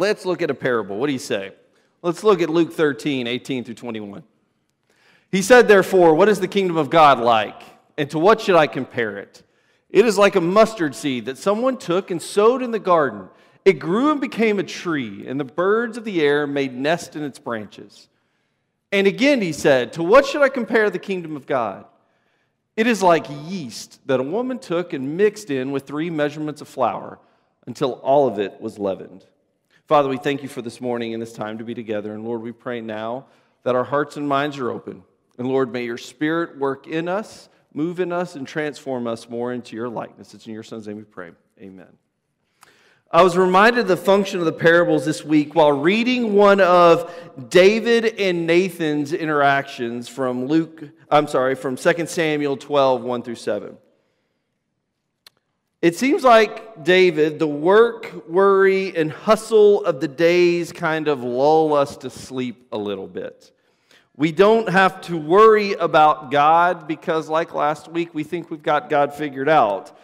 Let's look at a parable. What do you say? Let's look at Luke 13, 18 through 21. He said, Therefore, what is the kingdom of God like? And to what should I compare it? It is like a mustard seed that someone took and sowed in the garden. It grew and became a tree, and the birds of the air made nest in its branches. And again he said, To what should I compare the kingdom of God? It is like yeast that a woman took and mixed in with three measurements of flour until all of it was leavened. Father, we thank you for this morning and this time to be together. And Lord, we pray now that our hearts and minds are open. And Lord, may your spirit work in us, move in us, and transform us more into your likeness. It's in your son's name we pray. Amen. I was reminded of the function of the parables this week while reading one of David and Nathan's interactions from Luke, I'm sorry, from 2 Samuel 12, 1 through 7. It seems like David, the work, worry, and hustle of the days kind of lull us to sleep a little bit. We don't have to worry about God because, like last week, we think we've got God figured out.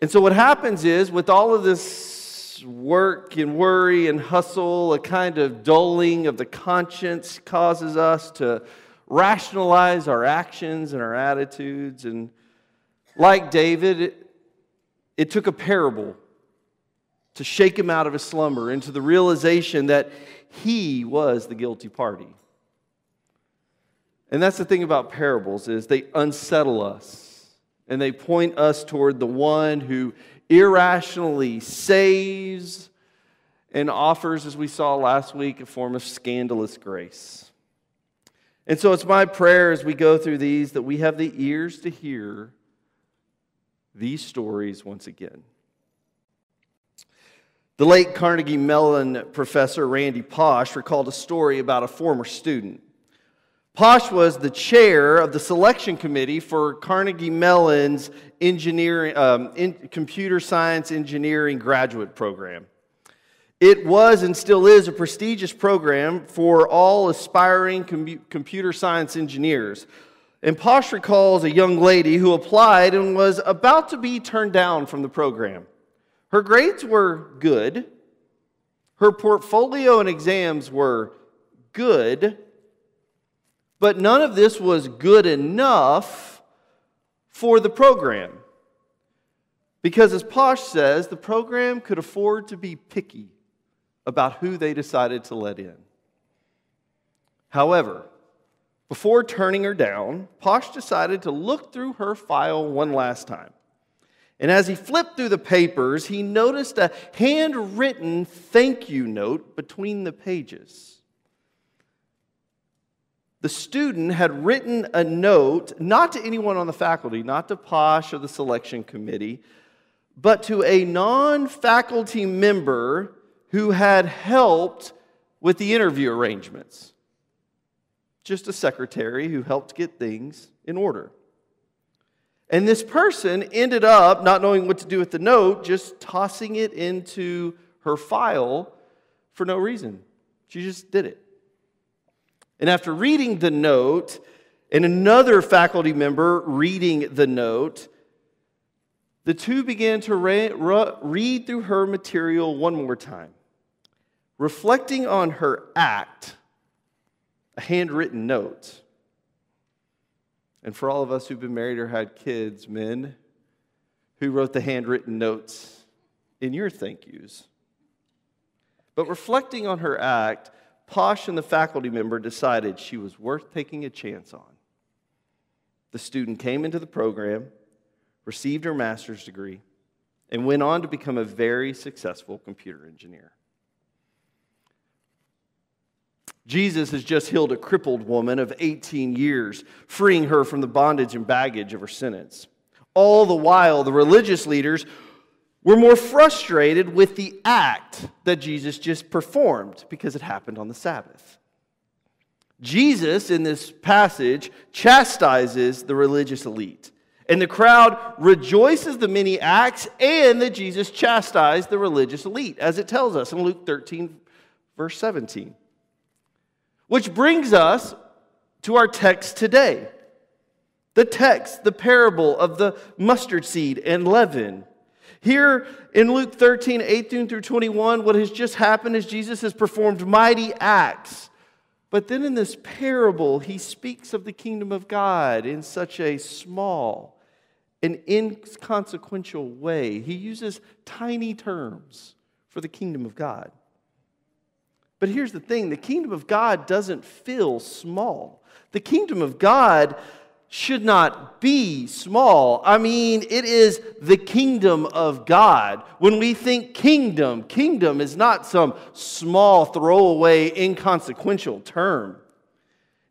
And so, what happens is, with all of this work and worry and hustle, a kind of dulling of the conscience causes us to rationalize our actions and our attitudes. And like David, it took a parable to shake him out of his slumber into the realization that he was the guilty party. And that's the thing about parables is they unsettle us and they point us toward the one who irrationally saves and offers as we saw last week a form of scandalous grace. And so it's my prayer as we go through these that we have the ears to hear these stories once again. The late Carnegie Mellon professor Randy Pausch recalled a story about a former student. Posh was the chair of the selection committee for Carnegie Mellon's engineering, um, computer science engineering graduate program. It was and still is a prestigious program for all aspiring com- computer science engineers and Pausch recalls a young lady who applied and was about to be turned down from the program. Her grades were good, her portfolio and exams were good, but none of this was good enough for the program. Because, as Pausch says, the program could afford to be picky about who they decided to let in. However, before turning her down, Pausch decided to look through her file one last time. And as he flipped through the papers, he noticed a handwritten thank you note between the pages. The student had written a note, not to anyone on the faculty, not to Pausch or the selection committee, but to a non faculty member who had helped with the interview arrangements just a secretary who helped get things in order. And this person ended up not knowing what to do with the note, just tossing it into her file for no reason. She just did it. And after reading the note, and another faculty member reading the note, the two began to re- re- read through her material one more time, reflecting on her act a handwritten note. And for all of us who've been married or had kids, men, who wrote the handwritten notes in your thank yous. But reflecting on her act, Pausch and the faculty member decided she was worth taking a chance on. The student came into the program, received her master's degree, and went on to become a very successful computer engineer. Jesus has just healed a crippled woman of 18 years, freeing her from the bondage and baggage of her sentence. All the while, the religious leaders were more frustrated with the act that Jesus just performed because it happened on the Sabbath. Jesus, in this passage, chastises the religious elite. And the crowd rejoices the many acts and that Jesus chastised the religious elite, as it tells us in Luke 13, verse 17. Which brings us to our text today. The text, the parable of the mustard seed and leaven. Here in Luke 13, 18 through 21, what has just happened is Jesus has performed mighty acts. But then in this parable, he speaks of the kingdom of God in such a small and inconsequential way. He uses tiny terms for the kingdom of God. But here's the thing the kingdom of God doesn't feel small. The kingdom of God should not be small. I mean, it is the kingdom of God. When we think kingdom, kingdom is not some small, throwaway, inconsequential term.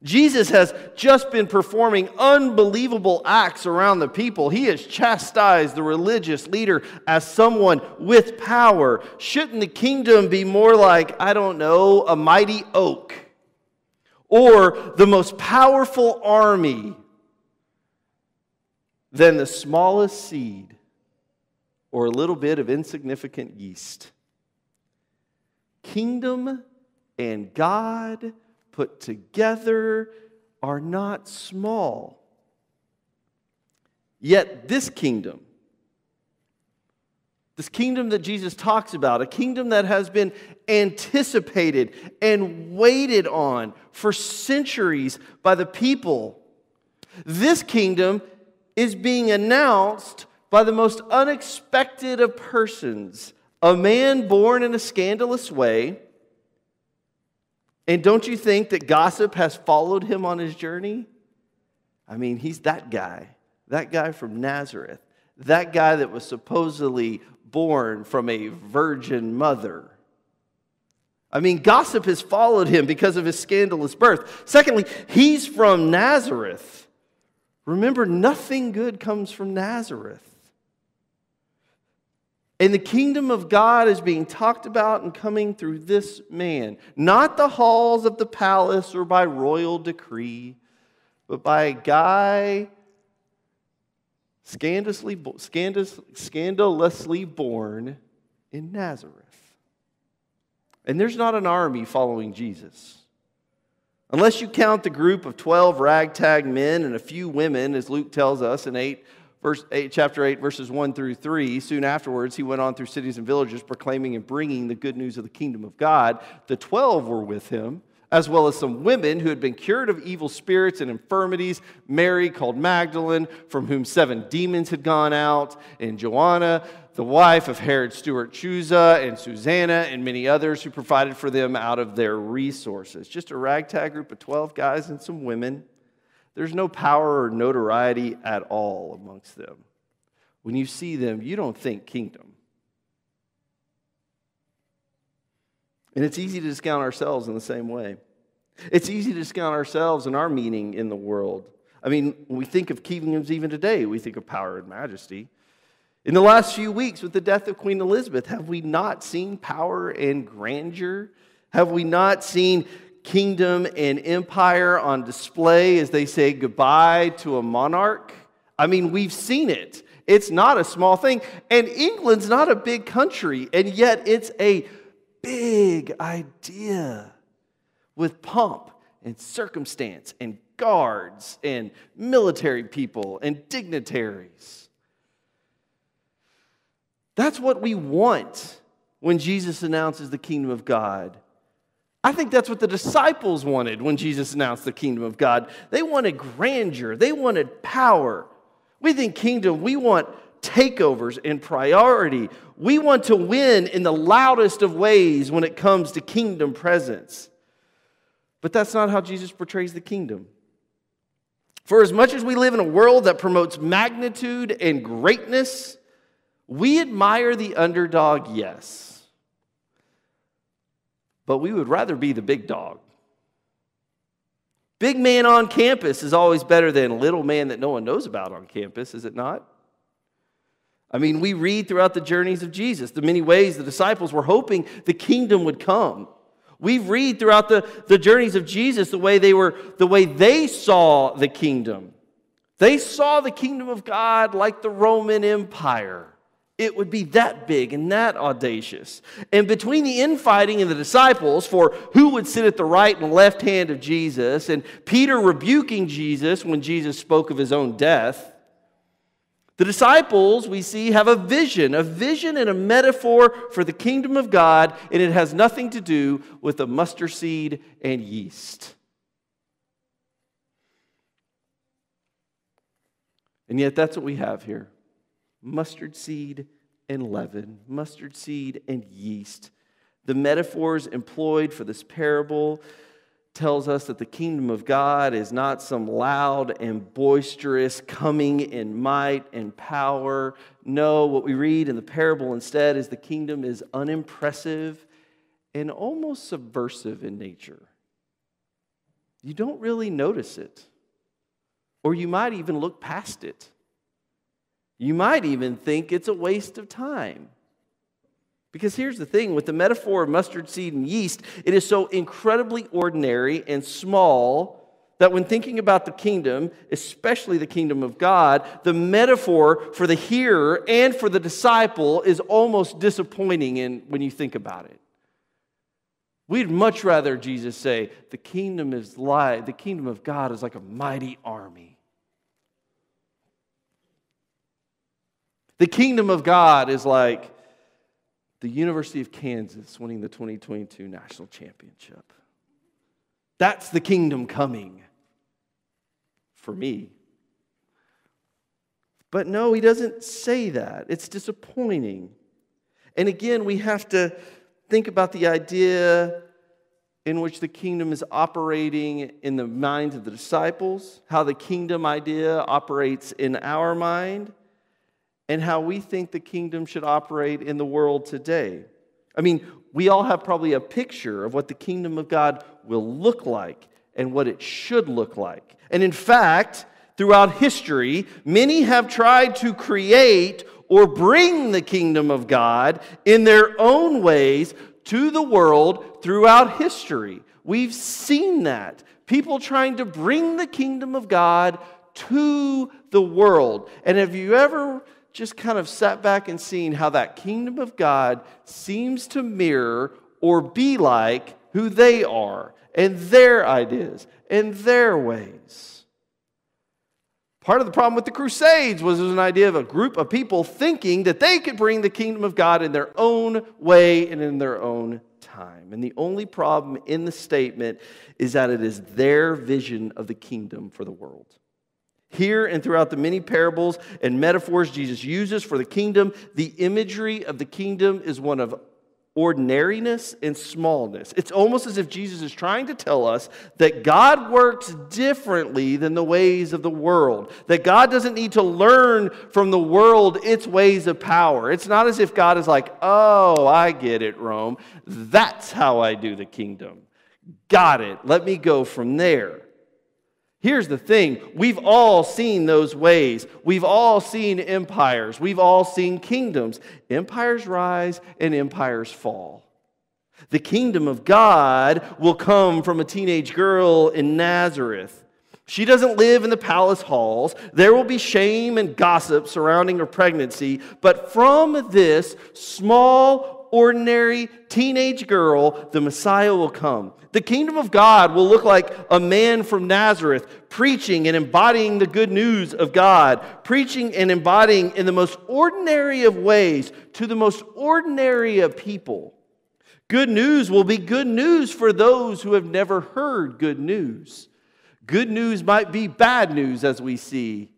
Jesus has just been performing unbelievable acts around the people. He has chastised the religious leader as someone with power. Shouldn't the kingdom be more like, I don't know, a mighty oak or the most powerful army than the smallest seed or a little bit of insignificant yeast. Kingdom and God put together are not small. Yet, this kingdom, this kingdom that Jesus talks about, a kingdom that has been anticipated and waited on for centuries by the people, this kingdom is being announced by the most unexpected of persons a man born in a scandalous way. And don't you think that gossip has followed him on his journey? I mean, he's that guy, that guy from Nazareth, that guy that was supposedly born from a virgin mother. I mean, gossip has followed him because of his scandalous birth. Secondly, he's from Nazareth. Remember, nothing good comes from Nazareth. And the kingdom of God is being talked about and coming through this man, not the halls of the palace or by royal decree, but by a guy scandalously, scandalously born in Nazareth. And there's not an army following Jesus. Unless you count the group of 12 ragtag men and a few women, as Luke tells us in 8, verse 8, chapter 8, verses 1 through 3. Soon afterwards, he went on through cities and villages, proclaiming and bringing the good news of the kingdom of God. The 12 were with him, as well as some women who had been cured of evil spirits and infirmities Mary, called Magdalene, from whom seven demons had gone out, and Joanna the wife of Herod steward Chuza, and Susanna and many others who provided for them out of their resources. Just a ragtag group of 12 guys and some women. There's no power or notoriety at all amongst them. When you see them, you don't think kingdom. And it's easy to discount ourselves in the same way. It's easy to discount ourselves and our meaning in the world. I mean, when we think of kingdoms even today, we think of power and majesty. In the last few weeks, with the death of Queen Elizabeth, have we not seen power and grandeur? Have we not seen kingdom and empire on display as they say goodbye to a monarch? I mean, we've seen it. It's not a small thing. And England's not a big country, and yet it's a big idea with pomp and circumstance and guards and military people and dignitaries. That's what we want when Jesus announces the kingdom of God. I think that's what the disciples wanted when Jesus announced the kingdom of God. They wanted grandeur, they wanted power. We think kingdom, we want takeovers and priority. We want to win in the loudest of ways when it comes to kingdom presence. But that's not how Jesus portrays the kingdom. For as much as we live in a world that promotes magnitude and greatness, we admire the underdog, yes, but we would rather be the big dog. Big man on campus is always better than little man that no one knows about on campus, is it not? I mean, we read throughout the journeys of Jesus the many ways the disciples were hoping the kingdom would come. We read throughout the, the journeys of Jesus the way they were, the way they saw the kingdom. They saw the kingdom of God like the Roman Empire it would be that big and that audacious. And between the infighting and the disciples for who would sit at the right and left hand of Jesus, and Peter rebuking Jesus when Jesus spoke of his own death, The disciples, we see, have a vision, a vision and a metaphor for the kingdom of God, and it has nothing to do with the mustard seed and yeast. And yet, that's what we have here mustard seed and leaven, mustard seed and yeast. The metaphors employed for this parable tells us that the kingdom of God is not some loud and boisterous coming in might and power. No, what we read in the parable instead is the kingdom is unimpressive and almost subversive in nature. You don't really notice it. Or you might even look past it. You might even think it's a waste of time. Because here's the thing with the metaphor of mustard seed and yeast, it is so incredibly ordinary and small that when thinking about the kingdom, especially the kingdom of God, the metaphor for the hearer and for the disciple is almost disappointing in, when you think about it. We'd much rather Jesus say, the kingdom is like the kingdom of God is like a mighty army. The kingdom of God is like the University of Kansas winning the 2022 national championship. That's the kingdom coming for me. But no, he doesn't say that. It's disappointing. And again, we have to think about the idea in which the kingdom is operating in the minds of the disciples, how the kingdom idea operates in our mind, and how we think the kingdom should operate in the world today. I mean, we all have probably a picture of what the kingdom of God will look like and what it should look like. And in fact, throughout history, many have tried to create or bring the kingdom of God in their own ways to the world throughout history. We've seen that. People trying to bring the kingdom of God to the world. And have you ever just kind of sat back and seen how that kingdom of God seems to mirror or be like who they are and their ideas and their ways? Part of the problem with the Crusades was it was an idea of a group of people thinking that they could bring the kingdom of God in their own way and in their own time. And the only problem in the statement is that it is their vision of the kingdom for the world. Here and throughout the many parables and metaphors Jesus uses for the kingdom, the imagery of the kingdom is one of ordinariness and smallness. It's almost as if Jesus is trying to tell us that God works differently than the ways of the world, that God doesn't need to learn from the world its ways of power. It's not as if God is like, oh, I get it, Rome. That's how I do the kingdom. Got it. Let me go from there. Here's the thing we've all seen those ways. We've all seen empires. We've all seen kingdoms. Empires rise and empires fall. The kingdom of God will come from a teenage girl in Nazareth. She doesn't live in the palace halls. There will be shame and gossip surrounding her pregnancy. But from this small, ordinary teenage girl, the Messiah will come. The kingdom of God will look like a man from Nazareth preaching and embodying the good news of God, preaching and embodying in the most ordinary of ways to the most ordinary of people. Good news will be good news for those who have never heard good news. Good news might be bad news, as we see,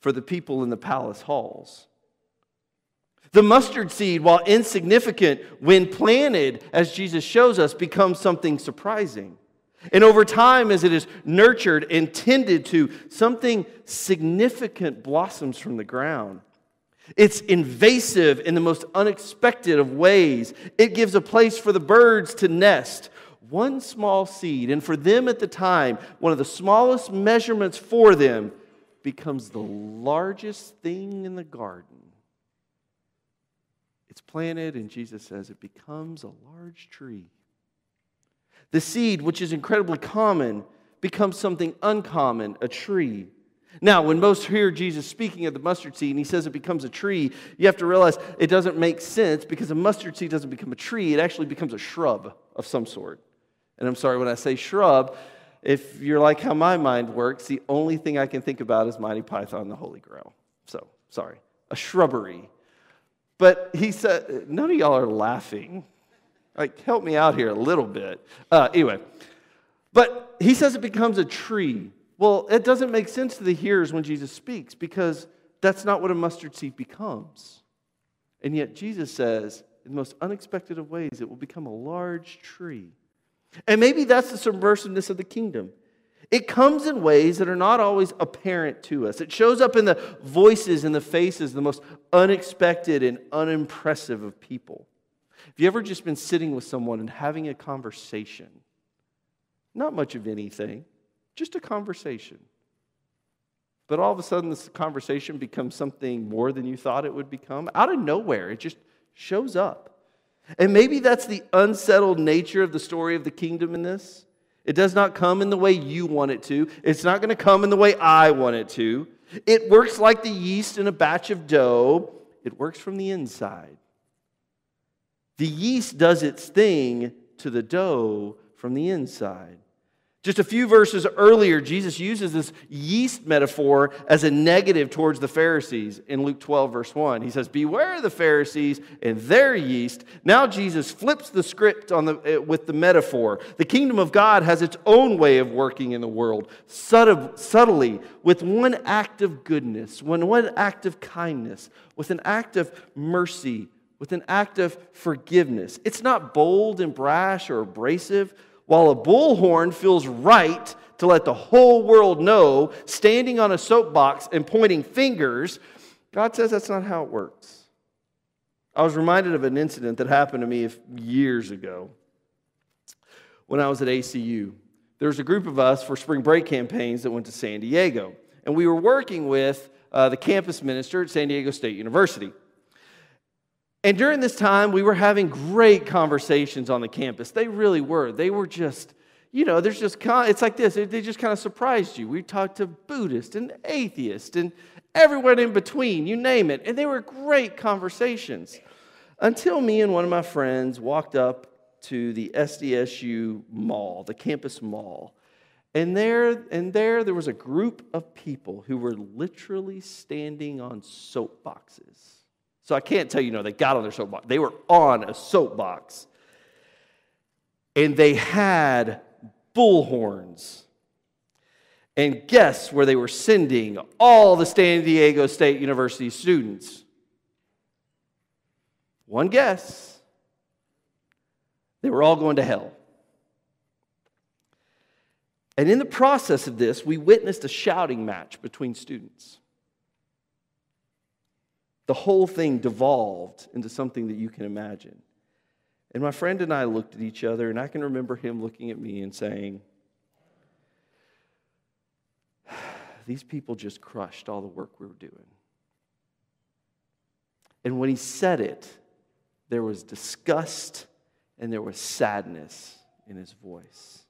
for the people in the palace halls. The mustard seed, while insignificant when planted, as Jesus shows us, becomes something surprising. And over time, as it is nurtured and tended to, something significant blossoms from the ground. It's invasive in the most unexpected of ways. It gives a place for the birds to nest. One small seed, and for them at the time, one of the smallest measurements for them becomes the largest thing in the garden. It's planted, and Jesus says it becomes a large tree. The seed, which is incredibly common, becomes something uncommon, a tree. Now, when most hear Jesus speaking of the mustard seed and he says it becomes a tree, you have to realize it doesn't make sense because a mustard seed doesn't become a tree, it actually becomes a shrub of some sort. And I'm sorry when I say shrub, if you're like how my mind works, the only thing I can think about is Monty Python the Holy Grail. So, sorry. A shrubbery. But he said, none of y'all are laughing. Like, help me out here a little bit. Uh, anyway, but he says it becomes a tree. Well, it doesn't make sense to the hearers when Jesus speaks because that's not what a mustard seed becomes. And yet, Jesus says, in the most unexpected of ways, it will become a large tree. And maybe that's the subversiveness of the kingdom. It comes in ways that are not always apparent to us. It shows up in the voices and the faces, the most unexpected and unimpressive of people. Have you ever just been sitting with someone and having a conversation? Not much of anything, just a conversation. But all of a sudden, this conversation becomes something more than you thought it would become. Out of nowhere, it just shows up. And maybe that's the unsettled nature of the story of the kingdom in this. It does not come in the way you want it to, it's not going to come in the way I want it to. It works like the yeast in a batch of dough, it works from the inside. The yeast does its thing to the dough from the inside. Just a few verses earlier, Jesus uses this yeast metaphor as a negative towards the Pharisees in Luke 12, verse 1. He says, Beware the Pharisees and their yeast. Now Jesus flips the script on the, eh, with the metaphor. The kingdom of God has its own way of working in the world, subtly, with one act of goodness, one, one act of kindness, with an act of mercy, with an act of forgiveness. It's not bold and brash or abrasive while a bullhorn feels right to let the whole world know, standing on a soapbox and pointing fingers, God says that's not how it works. I was reminded of an incident that happened to me years ago when I was at ACU. There was a group of us for spring break campaigns that went to San Diego, and we were working with uh, the campus minister at San Diego State University. And during this time, we were having great conversations on the campus. They really were. They were just, you know, there's just, it's like this. They just kind of surprised you. We talked to Buddhists and atheists and everyone in between, you name it. And they were great conversations until me and one of my friends walked up to the SDSU mall, the campus mall. And there, and there, there was a group of people who were literally standing on soapboxes so I can't tell you, no, they got on their soapbox. They were on a soapbox. And they had bullhorns. And guess where they were sending all the San Diego State University students? One guess. They were all going to hell. And in the process of this, we witnessed a shouting match between students the whole thing devolved into something that you can imagine. And my friend and I looked at each other, and I can remember him looking at me and saying, These people just crushed all the work we were doing. And when he said it, there was disgust and there was sadness in his voice.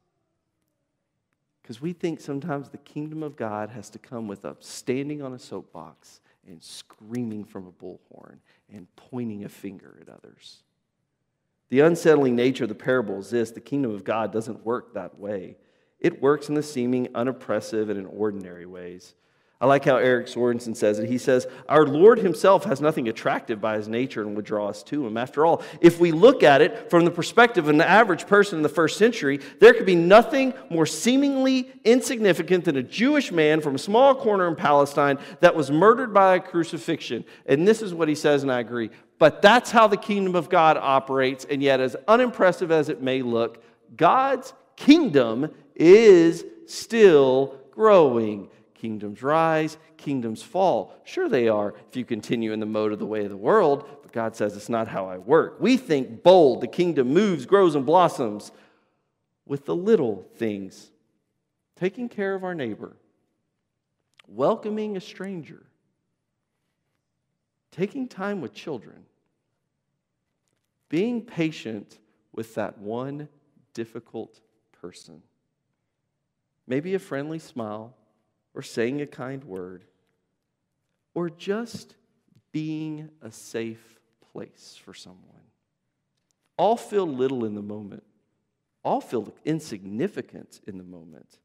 Because we think sometimes the kingdom of God has to come with us standing on a soapbox and screaming from a bullhorn and pointing a finger at others. The unsettling nature of the parable is this the kingdom of God doesn't work that way. It works in the seeming unoppressive and in ordinary ways. I like how Eric Sorensen says it. He says, Our Lord himself has nothing attractive by his nature and would draw us to him. After all, if we look at it from the perspective of an average person in the first century, there could be nothing more seemingly insignificant than a Jewish man from a small corner in Palestine that was murdered by a crucifixion. And this is what he says, and I agree. But that's how the kingdom of God operates, and yet, as unimpressive as it may look, God's kingdom is still growing. Kingdoms rise, kingdoms fall. Sure, they are if you continue in the mode of the way of the world, but God says it's not how I work. We think bold, the kingdom moves, grows, and blossoms with the little things taking care of our neighbor, welcoming a stranger, taking time with children, being patient with that one difficult person. Maybe a friendly smile or saying a kind word or just being a safe place for someone. All feel little in the moment, all feel insignificant in the moment.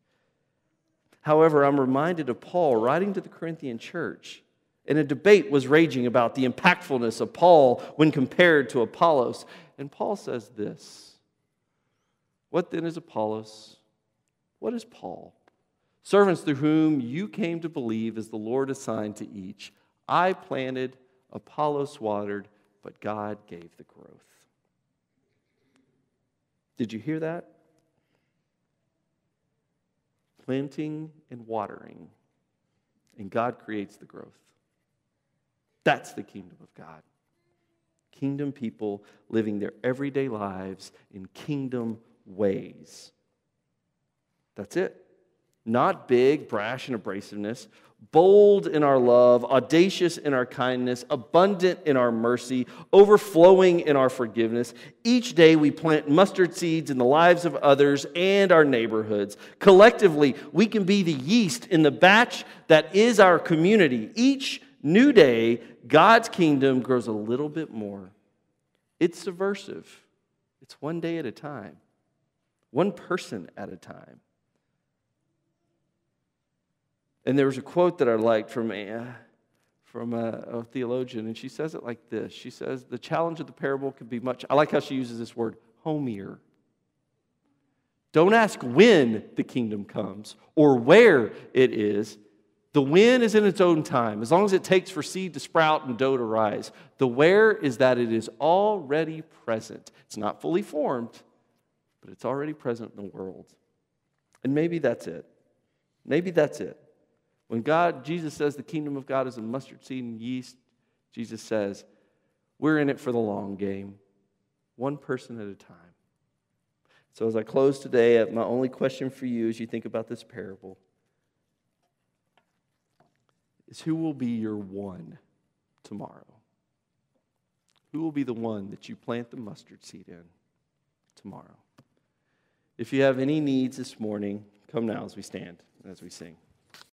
However, I'm reminded of Paul writing to the Corinthian church, and a debate was raging about the impactfulness of Paul when compared to Apollos. And Paul says this What then is Apollos? What is Paul? Servants through whom you came to believe as the Lord assigned to each. I planted, Apollos watered, but God gave the growth. Did you hear that? planting and watering, and God creates the growth. That's the kingdom of God. Kingdom people living their everyday lives in kingdom ways. That's it. Not big, brash, and abrasiveness, bold in our love, audacious in our kindness, abundant in our mercy, overflowing in our forgiveness. Each day we plant mustard seeds in the lives of others and our neighborhoods. Collectively, we can be the yeast in the batch that is our community. Each new day, God's kingdom grows a little bit more. It's subversive, it's one day at a time, one person at a time. And there was a quote that I liked from a, uh, from a, a, theologian, and she says it like this She says, The challenge of the parable could be much, I like how she uses this word, homier. Don't ask when the kingdom comes or where it is. The when is in its own time, as long as it takes for seed to sprout and dough to rise. The where is that it is already present. It's not fully formed, but it's already present in the world. And maybe that's it. Maybe that's it. When God, Jesus says the kingdom of God is a mustard seed and yeast, Jesus says, we're in it for the long game, one person at a time. So, as I close today, uh, my only question for you as you think about this parable is who will be your one tomorrow? Who will be the one that you plant the mustard seed in tomorrow? If you have any needs this morning, come now as we stand, as we sing.